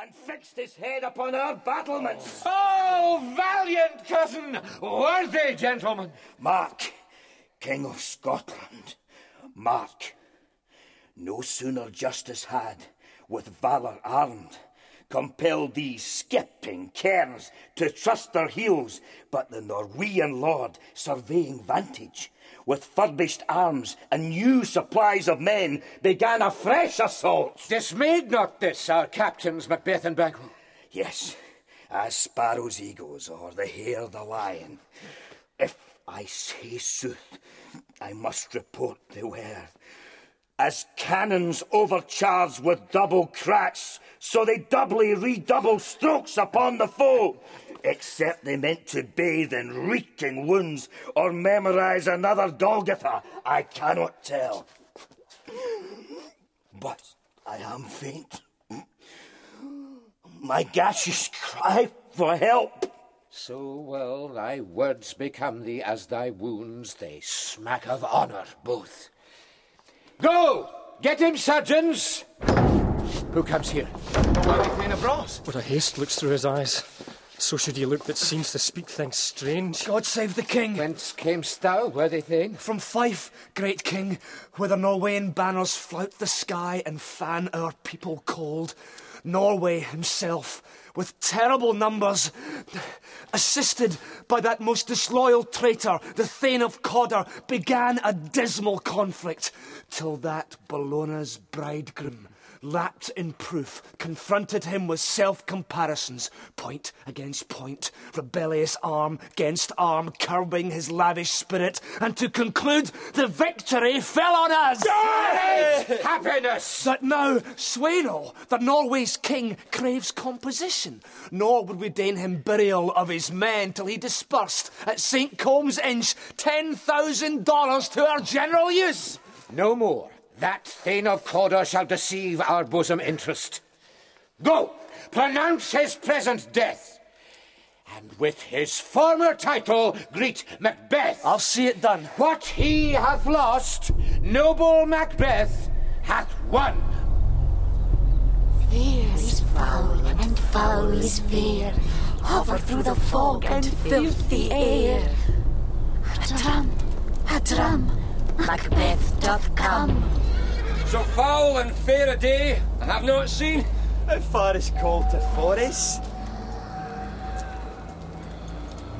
and fixed his head upon our battlements. Oh, valiant cousin, worthy gentleman. Mark, King of Scotland, Mark, no sooner justice had, with valour armed, compelled these skipping kerns to trust their heels, but the Norwegian lord, surveying vantage, with furbished arms and new supplies of men, began a fresh assault. Dismayed not this our captains, Macbeth and Banquo? Yes, as sparrow's eagles or the hare the lion. If I say sooth, I must report the word. As cannons overcharged with double cracks, so they doubly redouble strokes upon the foe except they meant to bathe in reeking wounds or memorize another Golgotha, I cannot tell. But I am faint. My gashes cry for help. So well thy words become thee as thy wounds, they smack of honour both. Go! Get him, surgeons! Who comes here? Why, Thane of Ross. What a haste looks through his eyes. So should he look that seems to speak things strange. God save the king. Whence camest thou, worthy thing? From Fife, great king, where the Norwegian banners flout the sky and fan our people cold. Norway himself, with terrible numbers, assisted by that most disloyal traitor, the Thane of Cawdor, began a dismal conflict, till that Bellona's bridegroom lapped in proof, confronted him with self comparisons, point against point, rebellious arm against arm, curbing his lavish spirit, and to conclude, the victory fell on us! Happiness! That now Sweynall, the Norway's king, craves composition, nor would we deign him burial of his men till he dispersed at St. Colme's Inch ten thousand dollars to our general use. No more. That Thane of Cawdor shall deceive our bosom interest. Go, pronounce his present death, and with his former title greet Macbeth. I'll see it done. What he hath lost, noble Macbeth hath won. Fear is foul, and foul is fear. Hover through the fog and filthy air. A drum, a drum, Macbeth doth come. So foul and fair a day I have not seen. How far is called to Forres?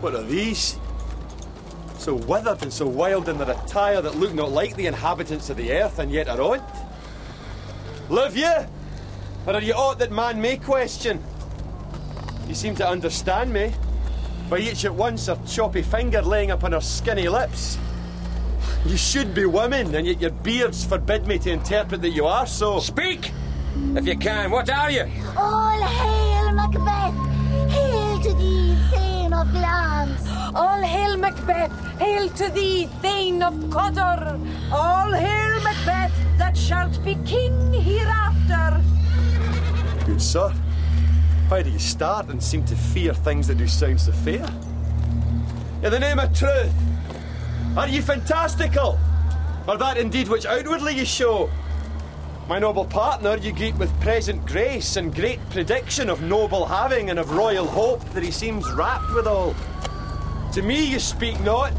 What are these? So withered and so wild in their attire that look not like the inhabitants of the earth and yet are on. Live ye? Or are ye aught that man may question? You seem to understand me. By each at once her choppy finger laying upon her skinny lips. You should be women, and yet your beards forbid me to interpret that you are so. Speak! If you can, what are you? All hail Macbeth! Hail to thee, Thane of Glamis! All hail Macbeth! Hail to thee, Thane of Cawdor! All hail Macbeth, that shalt be king hereafter! Good sir, why do you start and seem to fear things that do sound so fair? In the name of truth, are you fantastical? Or that indeed which outwardly you show? My noble partner you greet with present grace and great prediction of noble having and of royal hope that he seems rapt withal. To me you speak not.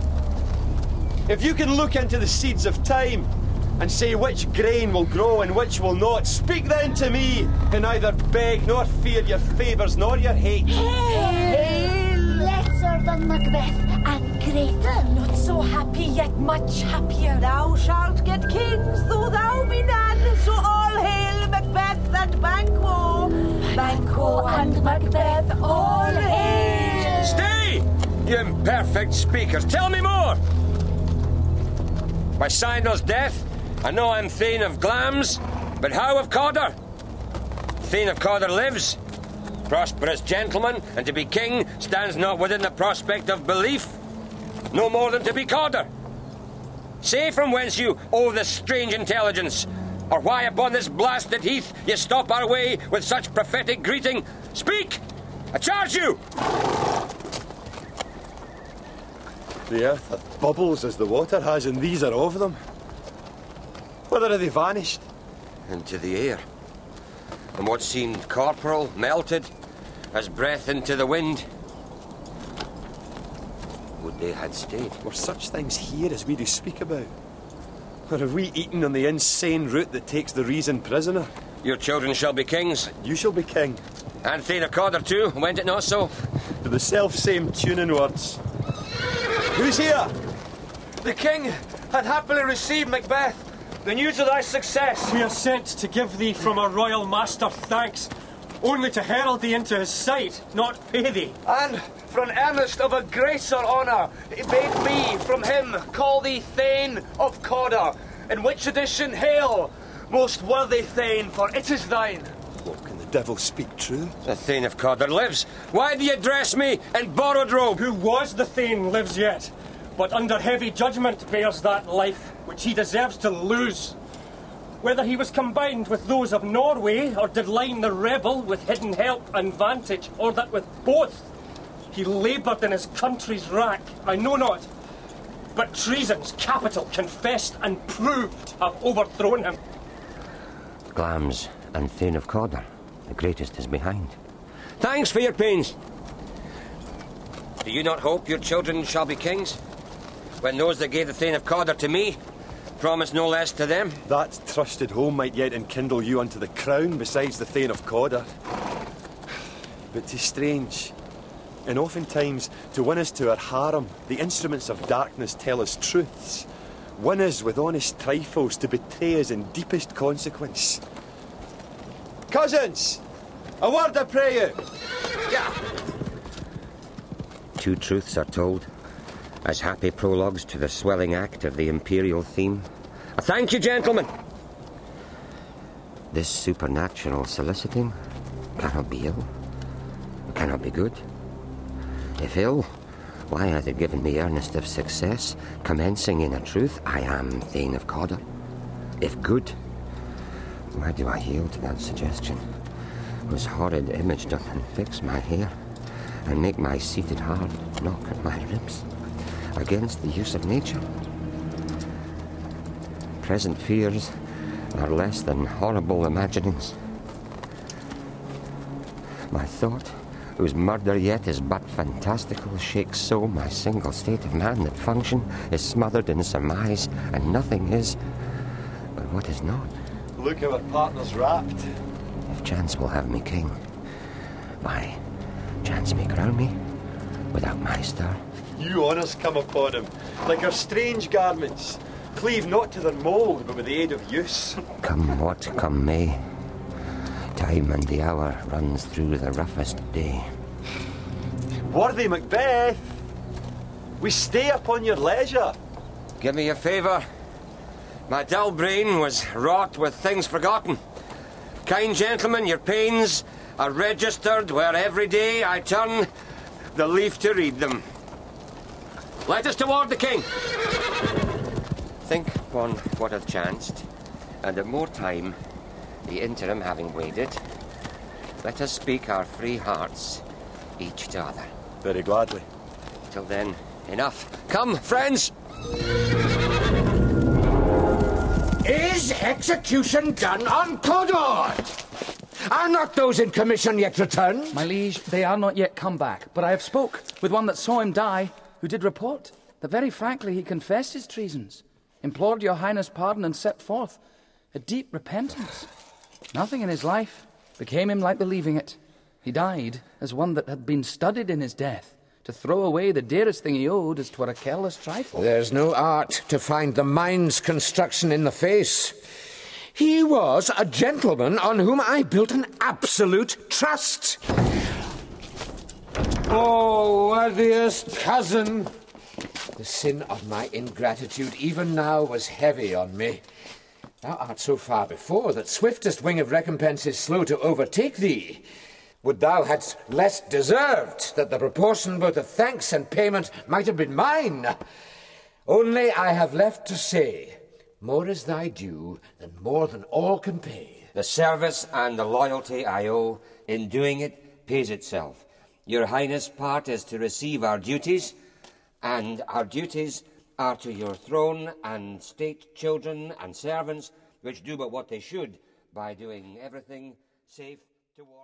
If you can look into the seeds of time and say which grain will grow and which will not, speak then to me, and neither beg nor fear your favours nor your hate. Lesser than And. Not so happy, yet much happier. Thou shalt get kings, though thou be none. So all hail Macbeth and Banquo. Banquo and Macbeth, all hail. Stay! You imperfect speakers, tell me more! By Sinel's death, I know I'm Thane of Glamis, but how of Cawdor? Thane of Cawdor lives, prosperous gentleman, and to be king stands not within the prospect of belief, no more than to be Cawdor. Say from whence you oh, owe this strange intelligence, or why upon this blasted heath you stop our way with such prophetic greeting. Speak! I charge you! The earth hath bubbles as the water has, and these are of them. Whither are they vanished? Into the air. and what seemed corporal melted as breath into the wind. Would they had stayed? Were such things here as we do speak about? Or have we eaten on the insane root that takes the reason prisoner? Your children shall be kings. You shall be king. And Thane of Cawdor too, went it not so? To the self same tuning words. Who's here? The king had happily received Macbeth. The news of thy success. We are sent to give thee from our royal master thanks, only to herald thee into his sight, not pay thee. And for an earnest of a grace or honour, it bade me from him call thee Thane of Cawdor, in which edition hail, most worthy Thane, for it is thine. What can the devil speak true? The Thane of Cawdor lives. Why do you dress me in borrowed robe? Who was the Thane lives yet, but under heavy judgment bears that life which he deserves to lose. Whether he was combined with those of Norway, or did line the rebel with hidden help and vantage, or that with both he laboured in his country's rack, I know not. But treason's capital, confessed and proved, have overthrown him. Glamis and Thane of Cawdor, the greatest is behind. Thanks for your pains. Do you not hope your children shall be kings? When those that gave the Thane of Cawdor to me promise no less to them? That trusted home might yet enkindle you unto the crown besides the Thane of Cawdor. But 'tis strange. And oftentimes, to win us to our harem, the instruments of darkness tell us truths. Win us with honest trifles to betray us in deepest consequence. Cousins! A word I pray you! Two truths are told, as happy prologues to the swelling act of the imperial theme. Thank you, gentlemen. This supernatural soliciting cannot be ill, cannot be good. If ill, why hath it given me earnest of success, commencing in a truth, I am Thane of Cawdor? If good, why do I yield to that suggestion? Whose horrid image doth unfix my hair, and make my seated heart knock at my ribs, against the use of nature? Present fears are less than horrible imaginings. My thought, whose murder yet is but fantastical, shakes so my single state of man that function is smothered in surmise, and nothing is but what is not. Look how our partner's rapt. If chance will have me king, why, chance may crown me without my star. You honours come upon him, like our strange garments. Cleave not to their mould, but with the aid of use. Come what come may, time and the hour runs through the roughest day. Worthy Macbeth! We stay upon your leisure. Give me a favour. My dull brain was wrought with things forgotten. Kind gentlemen, your pains are registered where every day I turn the leaf to read them. Let us toward the king. Think upon what hath chanced, and at more time, the interim having waited, let us speak our free hearts, each to other. Very gladly. Till then, enough. Come, friends! Is execution done on Cawdor? Are not those in commission yet returned? My liege, they are not yet come back, but I have spoke with one that saw him die, who did report that very frankly he confessed his treasons, implored your highness pardon, and set forth a deep repentance. Nothing in his life became him like believing it. He died as one that had been studied in his death, to throw away the dearest thing he owed as 'twere a careless trifle. There's no art to find the mind's construction in the face. He was a gentleman on whom I built an absolute trust. Oh, worthiest cousin! The sin of my ingratitude even now was heavy on me. Thou art so far before that swiftest wing of recompense is slow to overtake thee. Would thou hadst less deserved that the proportion both of thanks and payment might have been mine. Only I have left to say, more is thy due than more than all can pay. The service and the loyalty I owe in doing it pays itself. Your Highness' part is to receive our duties, and our duties are to your throne and state children and servants, which do but what they should by doing everything safe toward